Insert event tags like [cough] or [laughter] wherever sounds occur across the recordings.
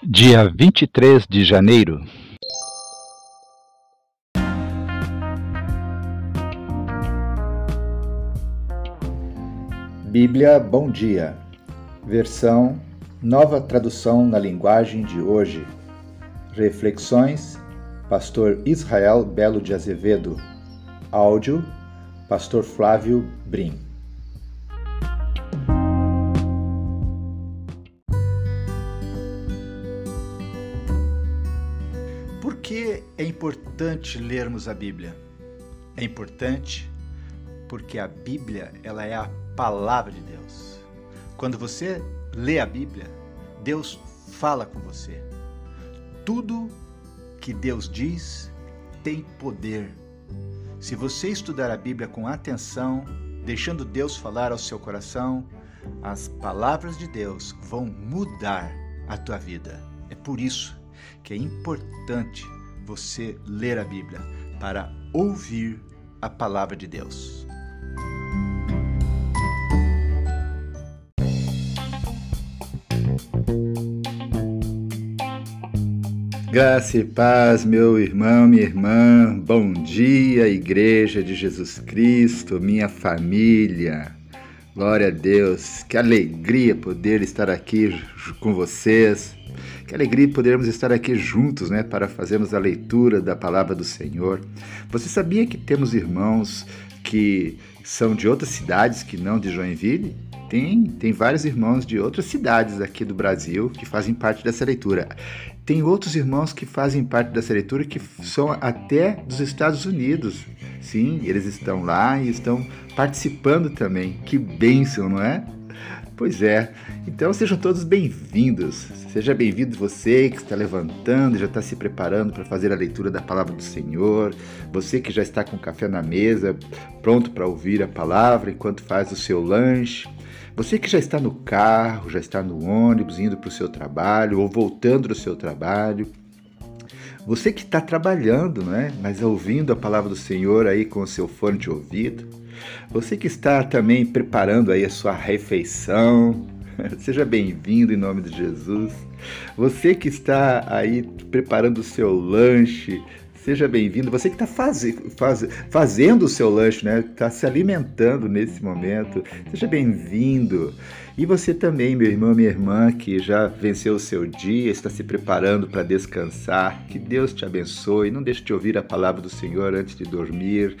Dia 23 de janeiro. Bíblia Bom Dia, versão Nova Tradução na Linguagem de Hoje. Reflexões, Pastor Israel Belo de Azevedo. Áudio, Pastor Flávio Brim. Importante lermos a Bíblia? É importante porque a Bíblia ela é a palavra de Deus. Quando você lê a Bíblia, Deus fala com você. Tudo que Deus diz tem poder. Se você estudar a Bíblia com atenção, deixando Deus falar ao seu coração, as palavras de Deus vão mudar a tua vida. É por isso que é importante você ler a Bíblia para ouvir a palavra de Deus. Graça e paz, meu irmão, minha irmã. Bom dia, Igreja de Jesus Cristo, minha família. Glória a Deus. Que alegria poder estar aqui com vocês. Que alegria podermos estar aqui juntos, né, para fazermos a leitura da palavra do Senhor. Você sabia que temos irmãos que são de outras cidades que não de Joinville? Tem, tem vários irmãos de outras cidades aqui do Brasil que fazem parte dessa leitura. Tem outros irmãos que fazem parte dessa leitura que são até dos Estados Unidos. Sim, eles estão lá e estão participando também. Que bênção, não é? Pois é. Então sejam todos bem-vindos. Seja bem-vindo você que está levantando, já está se preparando para fazer a leitura da palavra do Senhor. Você que já está com café na mesa, pronto para ouvir a palavra enquanto faz o seu lanche. Você que já está no carro, já está no ônibus, indo para o seu trabalho ou voltando do seu trabalho. Você que está trabalhando, né? mas ouvindo a palavra do Senhor aí com o seu fone de ouvido. Você que está também preparando aí a sua refeição. [laughs] Seja bem-vindo em nome de Jesus. Você que está aí preparando o seu lanche, Seja bem-vindo. Você que está faz, faz, fazendo o seu lanche, né? Está se alimentando nesse momento. Seja bem-vindo. E você também, meu irmão, minha irmã, que já venceu o seu dia, está se preparando para descansar. Que Deus te abençoe. Não deixe de ouvir a palavra do Senhor antes de dormir,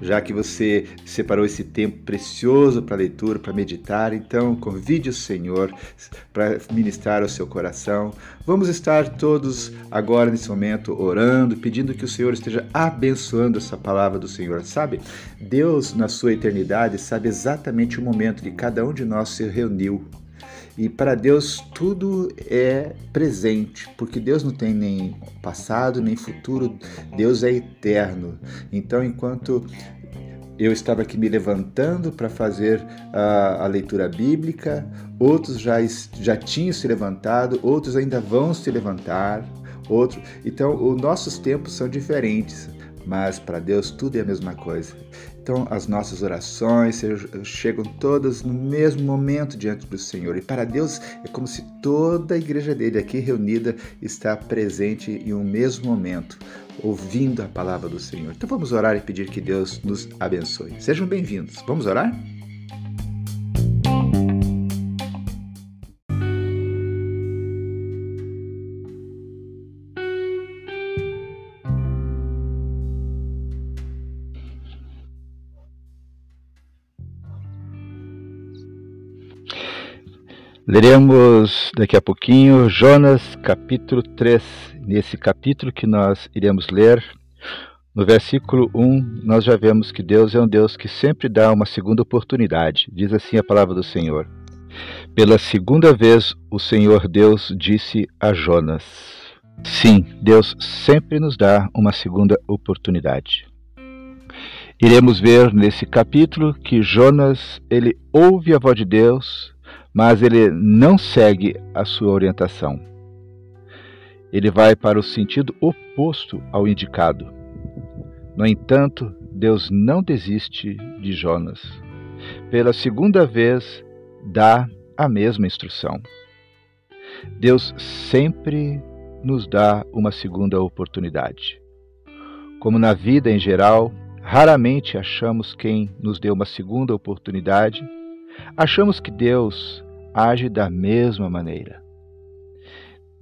já que você separou esse tempo precioso para leitura, para meditar. Então, convide o Senhor para ministrar ao seu coração. Vamos estar todos agora nesse momento orando, pedindo que o Senhor esteja abençoando essa palavra do Senhor. Sabe, Deus, na sua eternidade, sabe exatamente o momento que cada um de nós se reuniu uniu. E para Deus tudo é presente, porque Deus não tem nem passado nem futuro, Deus é eterno. Então, enquanto eu estava aqui me levantando para fazer a, a, leitura bíblica, outros já, já tinham se levantado, outros ainda vão se levantar, outros. Então, os nossos tempos são diferentes, mas para Deus tudo é a mesma coisa. Então, as nossas orações chegam todas no mesmo momento diante do Senhor. E para Deus é como se toda a igreja dele aqui reunida está presente em um mesmo momento, ouvindo a palavra do Senhor. Então, vamos orar e pedir que Deus nos abençoe. Sejam bem-vindos. Vamos orar? Leremos daqui a pouquinho Jonas capítulo 3. Nesse capítulo que nós iremos ler, no versículo 1, nós já vemos que Deus é um Deus que sempre dá uma segunda oportunidade. Diz assim a palavra do Senhor. Pela segunda vez, o Senhor Deus disse a Jonas: Sim, Deus sempre nos dá uma segunda oportunidade. Iremos ver nesse capítulo que Jonas, ele ouve a voz de Deus mas ele não segue a sua orientação. Ele vai para o sentido oposto ao indicado. No entanto, Deus não desiste de Jonas. Pela segunda vez, dá a mesma instrução. Deus sempre nos dá uma segunda oportunidade. Como na vida em geral, raramente achamos quem nos deu uma segunda oportunidade, achamos que Deus age da mesma maneira.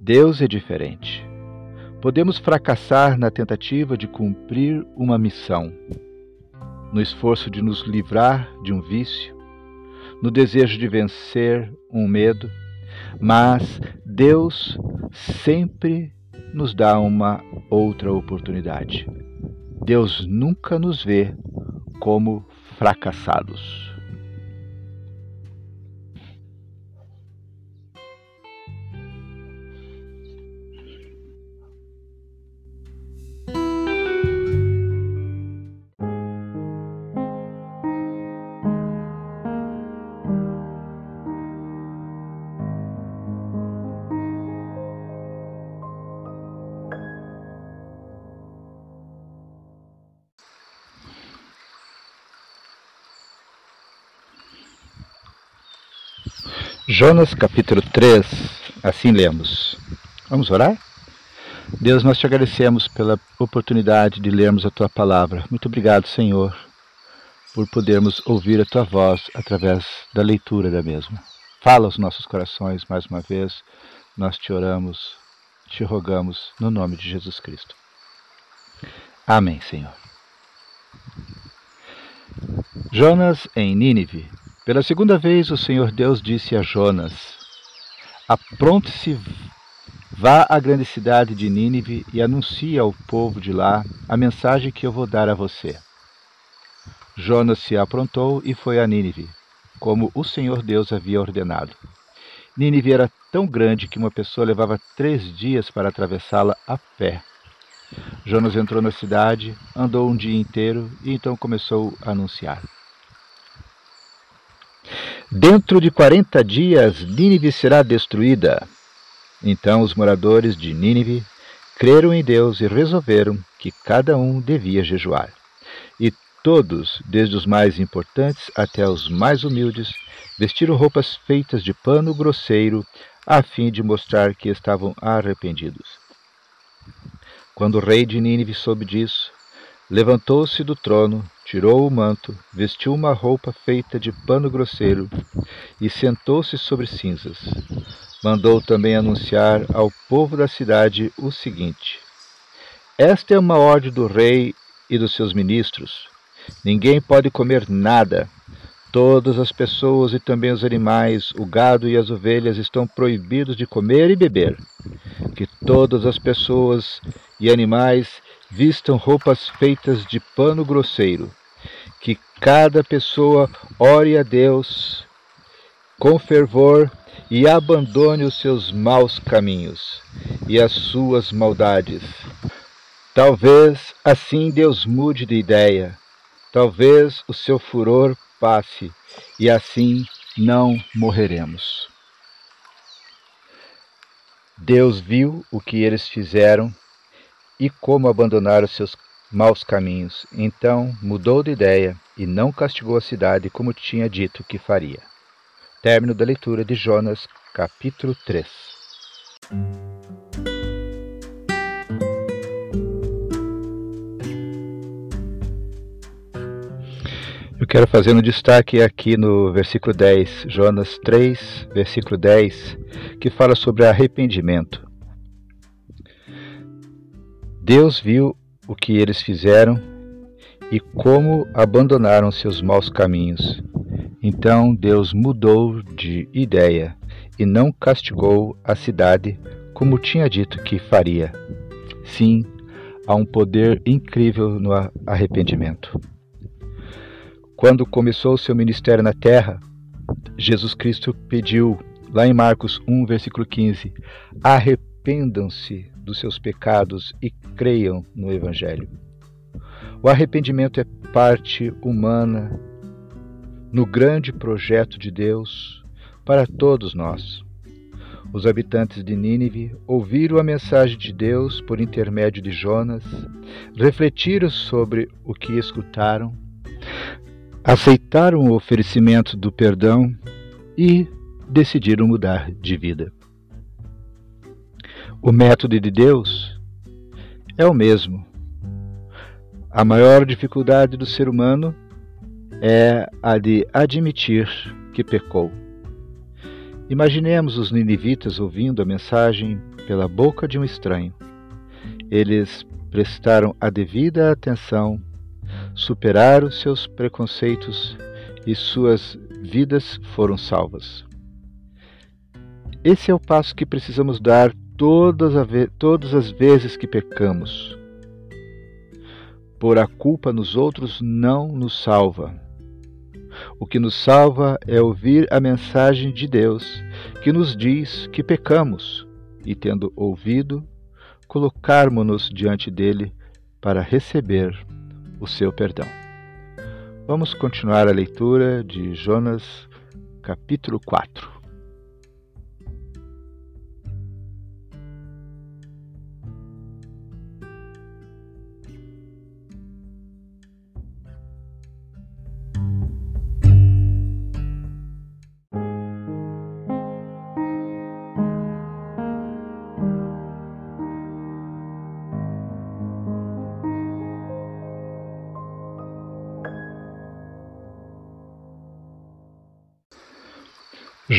Deus é diferente. Podemos fracassar na tentativa de cumprir uma missão, no esforço de nos livrar de um vício, no desejo de vencer um medo, mas Deus sempre nos dá uma outra oportunidade. Deus nunca nos vê como fracassados. Jonas capítulo 3, assim lemos. Vamos orar? Deus, nós te agradecemos pela oportunidade de lermos a tua palavra. Muito obrigado, Senhor, por podermos ouvir a tua voz através da leitura da mesma. Fala aos nossos corações mais uma vez. Nós te oramos, te rogamos no nome de Jesus Cristo. Amém, Senhor. Jonas em Nínive pela segunda vez, o Senhor Deus disse a Jonas: Apronte-se, vá à grande cidade de Nínive e anuncie ao povo de lá a mensagem que eu vou dar a você. Jonas se aprontou e foi a Nínive, como o Senhor Deus havia ordenado. Nínive era tão grande que uma pessoa levava três dias para atravessá-la a pé. Jonas entrou na cidade, andou um dia inteiro e então começou a anunciar. Dentro de quarenta dias, Nínive será destruída. Então os moradores de Nínive creram em Deus e resolveram que cada um devia jejuar. E todos, desde os mais importantes até os mais humildes, vestiram roupas feitas de pano grosseiro, a fim de mostrar que estavam arrependidos. Quando o rei de Nínive soube disso, levantou-se do trono, tirou o manto, vestiu uma roupa feita de pano grosseiro e sentou-se sobre cinzas. Mandou também anunciar ao povo da cidade o seguinte: Esta é uma ordem do rei e dos seus ministros. Ninguém pode comer nada. Todas as pessoas e também os animais, o gado e as ovelhas estão proibidos de comer e beber. Que todas as pessoas e animais vistam roupas feitas de pano grosseiro, que cada pessoa ore a Deus com fervor e abandone os seus maus caminhos e as suas maldades. Talvez assim Deus mude de ideia, talvez o seu furor passe e assim não morreremos. Deus viu o que eles fizeram e como abandonaram seus maus caminhos. Então mudou de ideia e não castigou a cidade como tinha dito que faria. Término da leitura de Jonas, capítulo 3. Eu quero fazer um destaque aqui no versículo 10, Jonas 3, versículo 10, que fala sobre arrependimento. Deus viu o que eles fizeram e como abandonaram seus maus caminhos. Então Deus mudou de ideia e não castigou a cidade como tinha dito que faria. Sim, há um poder incrível no arrependimento. Quando começou seu ministério na terra, Jesus Cristo pediu, lá em Marcos 1, versículo 15: Arrependam-se dos seus pecados e creiam no Evangelho. O arrependimento é parte humana no grande projeto de Deus para todos nós. Os habitantes de Nínive ouviram a mensagem de Deus por intermédio de Jonas, refletiram sobre o que escutaram, aceitaram o oferecimento do perdão e decidiram mudar de vida. O método de Deus é o mesmo. A maior dificuldade do ser humano é a de admitir que pecou. Imaginemos os ninivitas ouvindo a mensagem pela boca de um estranho. Eles prestaram a devida atenção, superaram seus preconceitos e suas vidas foram salvas. Esse é o passo que precisamos dar todas, todas as vezes que pecamos. Por a culpa nos outros não nos salva. O que nos salva é ouvir a mensagem de Deus, que nos diz que pecamos, e tendo ouvido, colocarmos-nos diante dele para receber o seu perdão. Vamos continuar a leitura de Jonas, capítulo 4.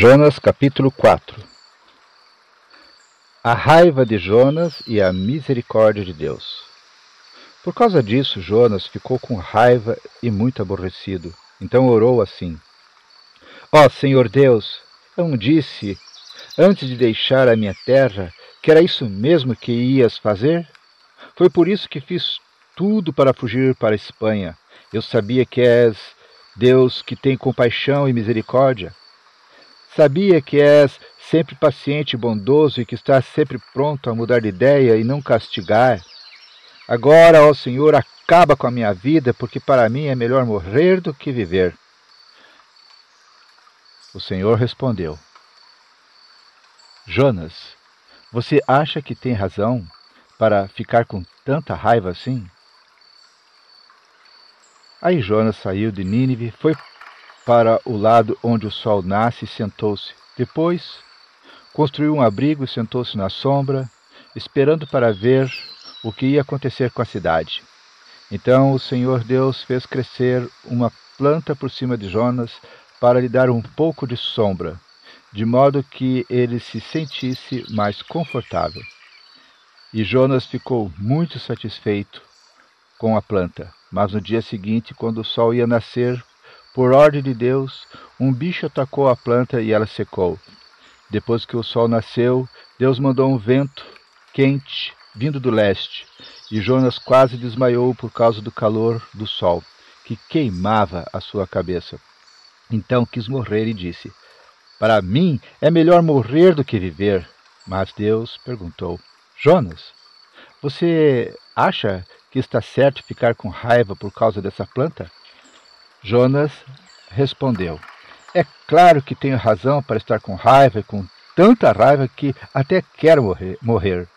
Jonas capítulo 4 A raiva de Jonas e a misericórdia de Deus. Por causa disso, Jonas ficou com raiva e muito aborrecido. Então orou assim: Ó oh, Senhor Deus, eu não disse, antes de deixar a minha terra, que era isso mesmo que ias fazer? Foi por isso que fiz tudo para fugir para a Espanha. Eu sabia que és Deus que tem compaixão e misericórdia Sabia que és sempre paciente e bondoso e que estás sempre pronto a mudar de ideia e não castigar. Agora, ó Senhor, acaba com a minha vida, porque para mim é melhor morrer do que viver. O Senhor respondeu: Jonas, você acha que tem razão para ficar com tanta raiva assim? Aí Jonas saiu de Nínive, foi para o lado onde o sol nasce e sentou-se. Depois, construiu um abrigo e sentou-se na sombra, esperando para ver o que ia acontecer com a cidade. Então o Senhor Deus fez crescer uma planta por cima de Jonas para lhe dar um pouco de sombra, de modo que ele se sentisse mais confortável. E Jonas ficou muito satisfeito com a planta. Mas no dia seguinte, quando o sol ia nascer, por ordem de Deus, um bicho atacou a planta e ela secou. Depois que o sol nasceu, Deus mandou um vento quente vindo do leste, e Jonas quase desmaiou por causa do calor do sol, que queimava a sua cabeça. Então quis morrer e disse: Para mim é melhor morrer do que viver. Mas Deus perguntou: Jonas, você acha que está certo ficar com raiva por causa dessa planta? Jonas respondeu: É claro que tenho razão para estar com raiva e com tanta raiva que até quero morrer. morrer.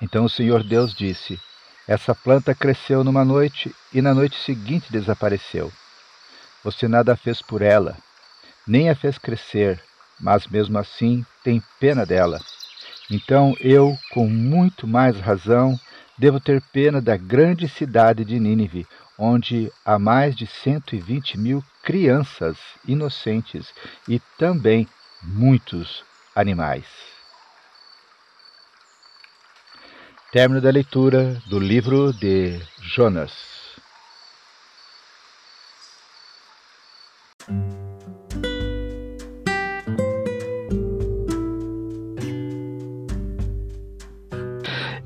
Então o Senhor Deus disse: Essa planta cresceu numa noite e na noite seguinte desapareceu. Você nada fez por ela, nem a fez crescer, mas mesmo assim tem pena dela. Então eu, com muito mais razão, devo ter pena da grande cidade de Nínive, onde há mais de 120 mil crianças inocentes e também muitos animais. Término da leitura do livro de Jonas.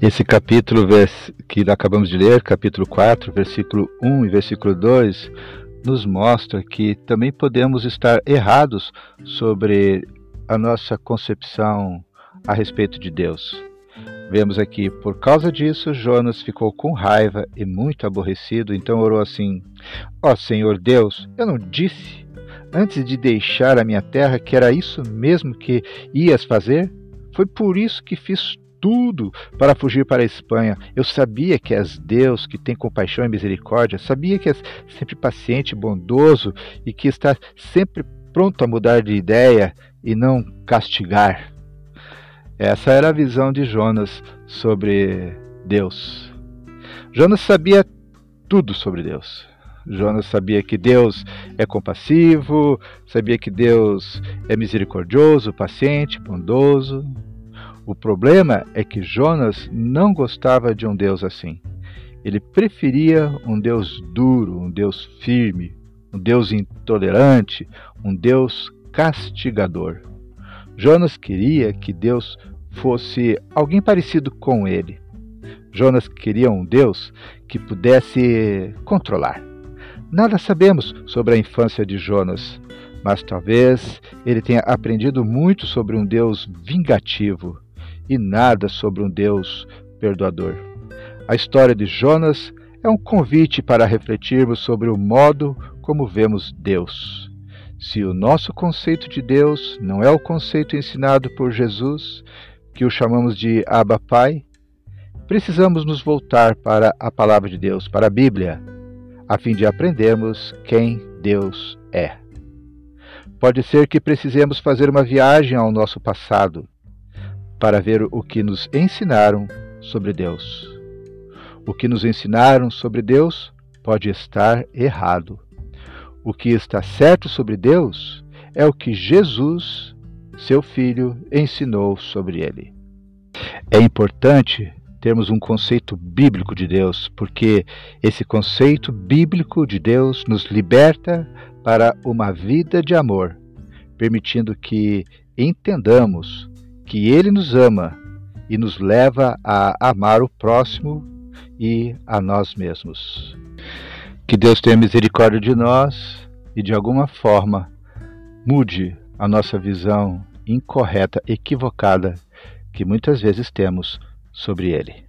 Esse capítulo que acabamos de ler, capítulo 4, versículo 1 e versículo 2, nos mostra que também podemos estar errados sobre a nossa concepção a respeito de Deus. Vemos aqui, por causa disso, Jonas ficou com raiva e muito aborrecido, então orou assim: Ó oh, Senhor Deus, eu não disse antes de deixar a minha terra que era isso mesmo que ias fazer? Foi por isso que fiz tudo para fugir para a Espanha. Eu sabia que és Deus, que tem compaixão e misericórdia, sabia que és sempre paciente, bondoso e que está sempre pronto a mudar de ideia e não castigar. Essa era a visão de Jonas sobre Deus. Jonas sabia tudo sobre Deus. Jonas sabia que Deus é compassivo, sabia que Deus é misericordioso, paciente, bondoso. O problema é que Jonas não gostava de um Deus assim. Ele preferia um Deus duro, um Deus firme, um Deus intolerante, um Deus castigador. Jonas queria que Deus fosse alguém parecido com ele. Jonas queria um Deus que pudesse controlar. Nada sabemos sobre a infância de Jonas, mas talvez ele tenha aprendido muito sobre um Deus vingativo e nada sobre um Deus perdoador. A história de Jonas é um convite para refletirmos sobre o modo como vemos Deus. Se o nosso conceito de Deus não é o conceito ensinado por Jesus, que o chamamos de Abba Pai, precisamos nos voltar para a palavra de Deus, para a Bíblia, a fim de aprendermos quem Deus é. Pode ser que precisemos fazer uma viagem ao nosso passado para ver o que nos ensinaram sobre Deus. O que nos ensinaram sobre Deus pode estar errado. O que está certo sobre Deus é o que Jesus, seu Filho, ensinou sobre ele. É importante termos um conceito bíblico de Deus, porque esse conceito bíblico de Deus nos liberta para uma vida de amor, permitindo que entendamos que Ele nos ama e nos leva a amar o próximo e a nós mesmos. Que Deus tenha misericórdia de nós e, de alguma forma, mude a nossa visão incorreta, equivocada que muitas vezes temos sobre ele.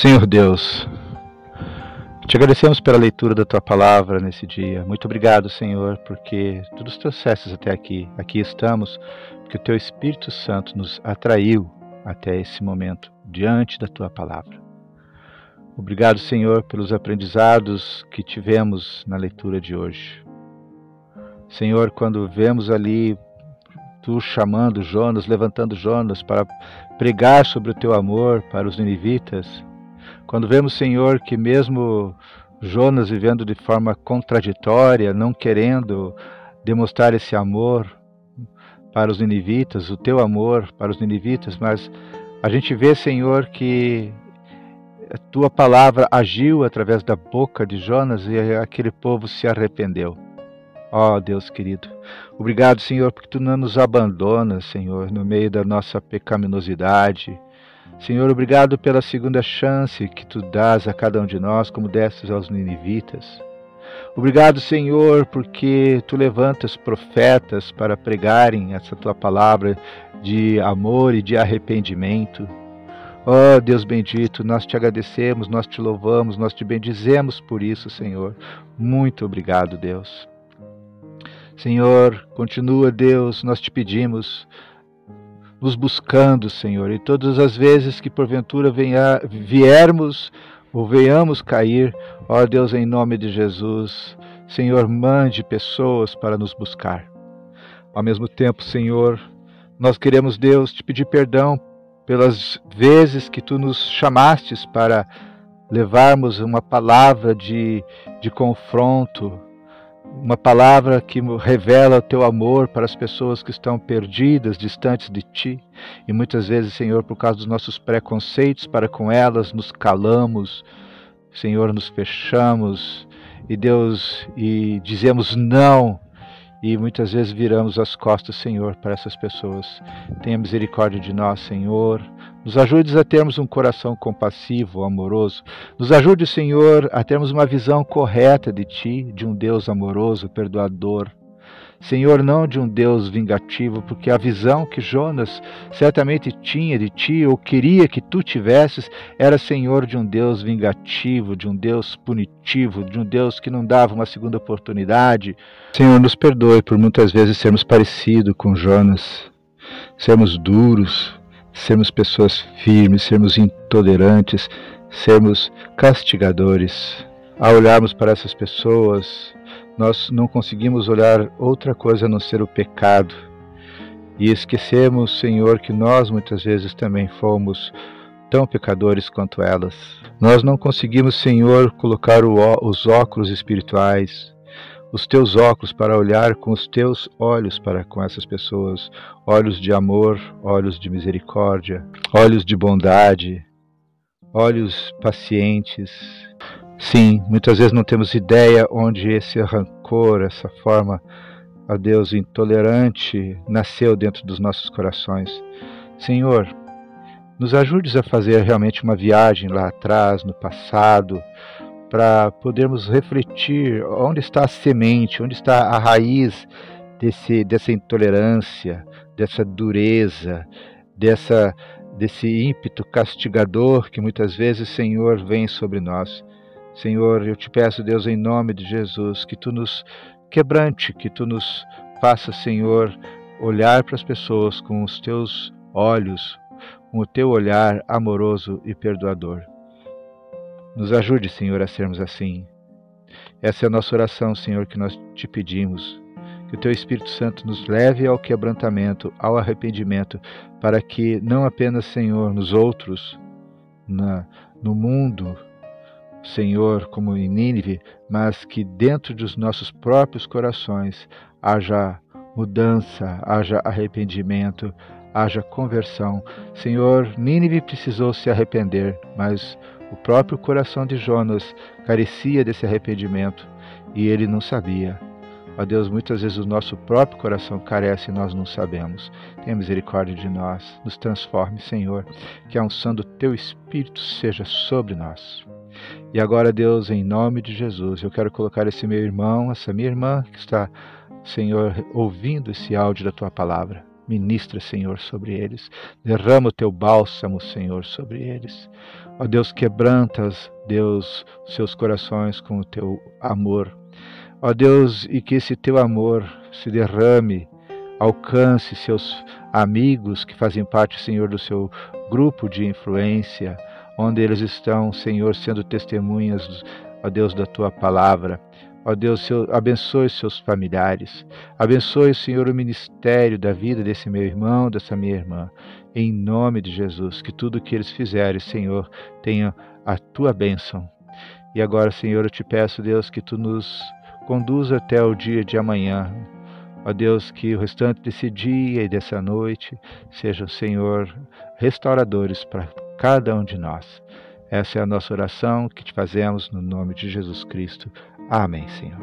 Senhor Deus, te agradecemos pela leitura da tua palavra nesse dia. Muito obrigado, Senhor, porque tu nos trouxestes até aqui. Aqui estamos porque o teu Espírito Santo nos atraiu até esse momento diante da tua palavra. Obrigado, Senhor, pelos aprendizados que tivemos na leitura de hoje. Senhor, quando vemos ali tu chamando Jonas, levantando Jonas para pregar sobre o teu amor para os ninivitas, quando vemos, Senhor, que mesmo Jonas vivendo de forma contraditória, não querendo demonstrar esse amor para os ninivitas, o teu amor para os ninivitas, mas a gente vê, Senhor, que a tua palavra agiu através da boca de Jonas e aquele povo se arrependeu. Ó oh, Deus querido, obrigado, Senhor, porque tu não nos abandonas, Senhor, no meio da nossa pecaminosidade. Senhor, obrigado pela segunda chance que tu dás a cada um de nós, como destes aos ninivitas. Obrigado, Senhor, porque tu levantas profetas para pregarem essa tua palavra de amor e de arrependimento. Oh, Deus bendito, nós te agradecemos, nós te louvamos, nós te bendizemos por isso, Senhor. Muito obrigado, Deus. Senhor, continua, Deus, nós te pedimos, nos buscando, Senhor, e todas as vezes que porventura venha, viermos ou venhamos cair, ó Deus, em nome de Jesus, Senhor, mande pessoas para nos buscar. Ao mesmo tempo, Senhor, nós queremos, Deus, te pedir perdão pelas vezes que tu nos chamastes para levarmos uma palavra de, de confronto, uma palavra que revela o teu amor para as pessoas que estão perdidas, distantes de ti. E muitas vezes, Senhor, por causa dos nossos preconceitos para com elas, nos calamos, Senhor, nos fechamos e Deus e dizemos não e muitas vezes viramos as costas, Senhor, para essas pessoas. Tenha misericórdia de nós, Senhor. Nos ajude a termos um coração compassivo, amoroso. Nos ajude, Senhor, a termos uma visão correta de Ti, de um Deus amoroso, perdoador. Senhor, não de um Deus vingativo, porque a visão que Jonas certamente tinha de ti, ou queria que tu tivesses, era, Senhor, de um Deus vingativo, de um Deus punitivo, de um Deus que não dava uma segunda oportunidade. Senhor, nos perdoe por muitas vezes sermos parecidos com Jonas, sermos duros, sermos pessoas firmes, sermos intolerantes, sermos castigadores. Ao olharmos para essas pessoas, nós não conseguimos olhar outra coisa a não ser o pecado. E esquecemos, Senhor, que nós muitas vezes também fomos tão pecadores quanto elas. Nós não conseguimos, Senhor, colocar o, os óculos espirituais, os teus óculos para olhar com os teus olhos para com essas pessoas, olhos de amor, olhos de misericórdia, olhos de bondade, olhos pacientes. Sim, muitas vezes não temos ideia onde esse rancor, essa forma, a Deus, intolerante, nasceu dentro dos nossos corações. Senhor, nos ajudes a fazer realmente uma viagem lá atrás, no passado, para podermos refletir onde está a semente, onde está a raiz desse, dessa intolerância, dessa dureza, dessa, desse ímpeto castigador que muitas vezes, Senhor, vem sobre nós. Senhor, eu te peço, Deus, em nome de Jesus, que tu nos quebrante, que tu nos faça, Senhor, olhar para as pessoas com os teus olhos com o teu olhar amoroso e perdoador. Nos ajude, Senhor, a sermos assim. Essa é a nossa oração, Senhor, que nós te pedimos. Que o teu Espírito Santo nos leve ao quebrantamento, ao arrependimento, para que não apenas, Senhor, nos outros, na, no mundo, Senhor, como em Nínive, mas que dentro dos nossos próprios corações haja mudança, haja arrependimento, haja conversão. Senhor, Nínive precisou se arrepender, mas o próprio coração de Jonas carecia desse arrependimento e ele não sabia. Ó Deus, muitas vezes o nosso próprio coração carece e nós não sabemos. Tenha misericórdia de nós, nos transforme, Senhor, que a unção do Teu Espírito seja sobre nós. E agora, Deus, em nome de Jesus, eu quero colocar esse meu irmão, essa minha irmã que está, Senhor, ouvindo esse áudio da Tua palavra. Ministra, Senhor, sobre eles. Derrama o teu bálsamo, Senhor, sobre eles. Ó Deus, quebranta, Deus, seus corações com o teu amor. Ó Deus, e que esse teu amor se derrame, alcance seus amigos que fazem parte, Senhor, do seu grupo de influência, onde eles estão, Senhor, sendo testemunhas, ó Deus, da tua palavra. Ó Deus, abençoe seus familiares. Abençoe, Senhor, o ministério da vida desse meu irmão, dessa minha irmã. Em nome de Jesus, que tudo que eles fizerem, Senhor, tenha a tua bênção. E agora, Senhor, eu te peço, Deus, que tu nos conduza até o dia de amanhã. Ó Deus, que o restante desse dia e dessa noite sejam, Senhor, restauradores para cada um de nós. Essa é a nossa oração que te fazemos no nome de Jesus Cristo. Amém, Senhor.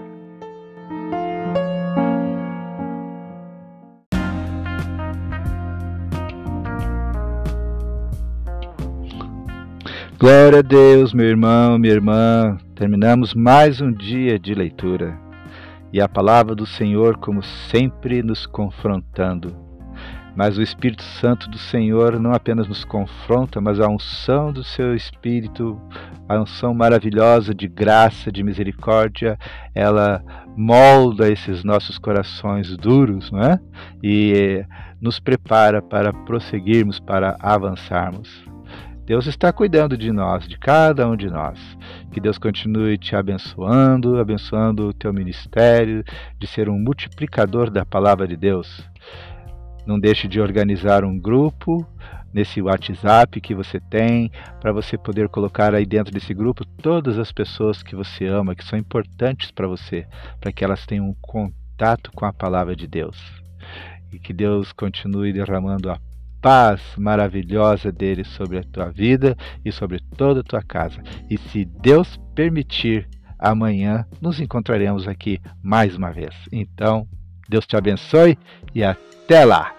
Glória a Deus, meu irmão, minha irmã. Terminamos mais um dia de leitura e a palavra do Senhor, como sempre, nos confrontando mas o Espírito Santo do Senhor não apenas nos confronta, mas a unção do seu Espírito, a unção maravilhosa de graça, de misericórdia, ela molda esses nossos corações duros, não é? E nos prepara para prosseguirmos, para avançarmos. Deus está cuidando de nós, de cada um de nós. Que Deus continue te abençoando, abençoando o teu ministério, de ser um multiplicador da palavra de Deus. Não deixe de organizar um grupo nesse WhatsApp que você tem, para você poder colocar aí dentro desse grupo todas as pessoas que você ama, que são importantes para você, para que elas tenham um contato com a palavra de Deus. E que Deus continue derramando a paz maravilhosa dele sobre a tua vida e sobre toda a tua casa. E se Deus permitir, amanhã nos encontraremos aqui mais uma vez. Então, Deus te abençoe e até lá!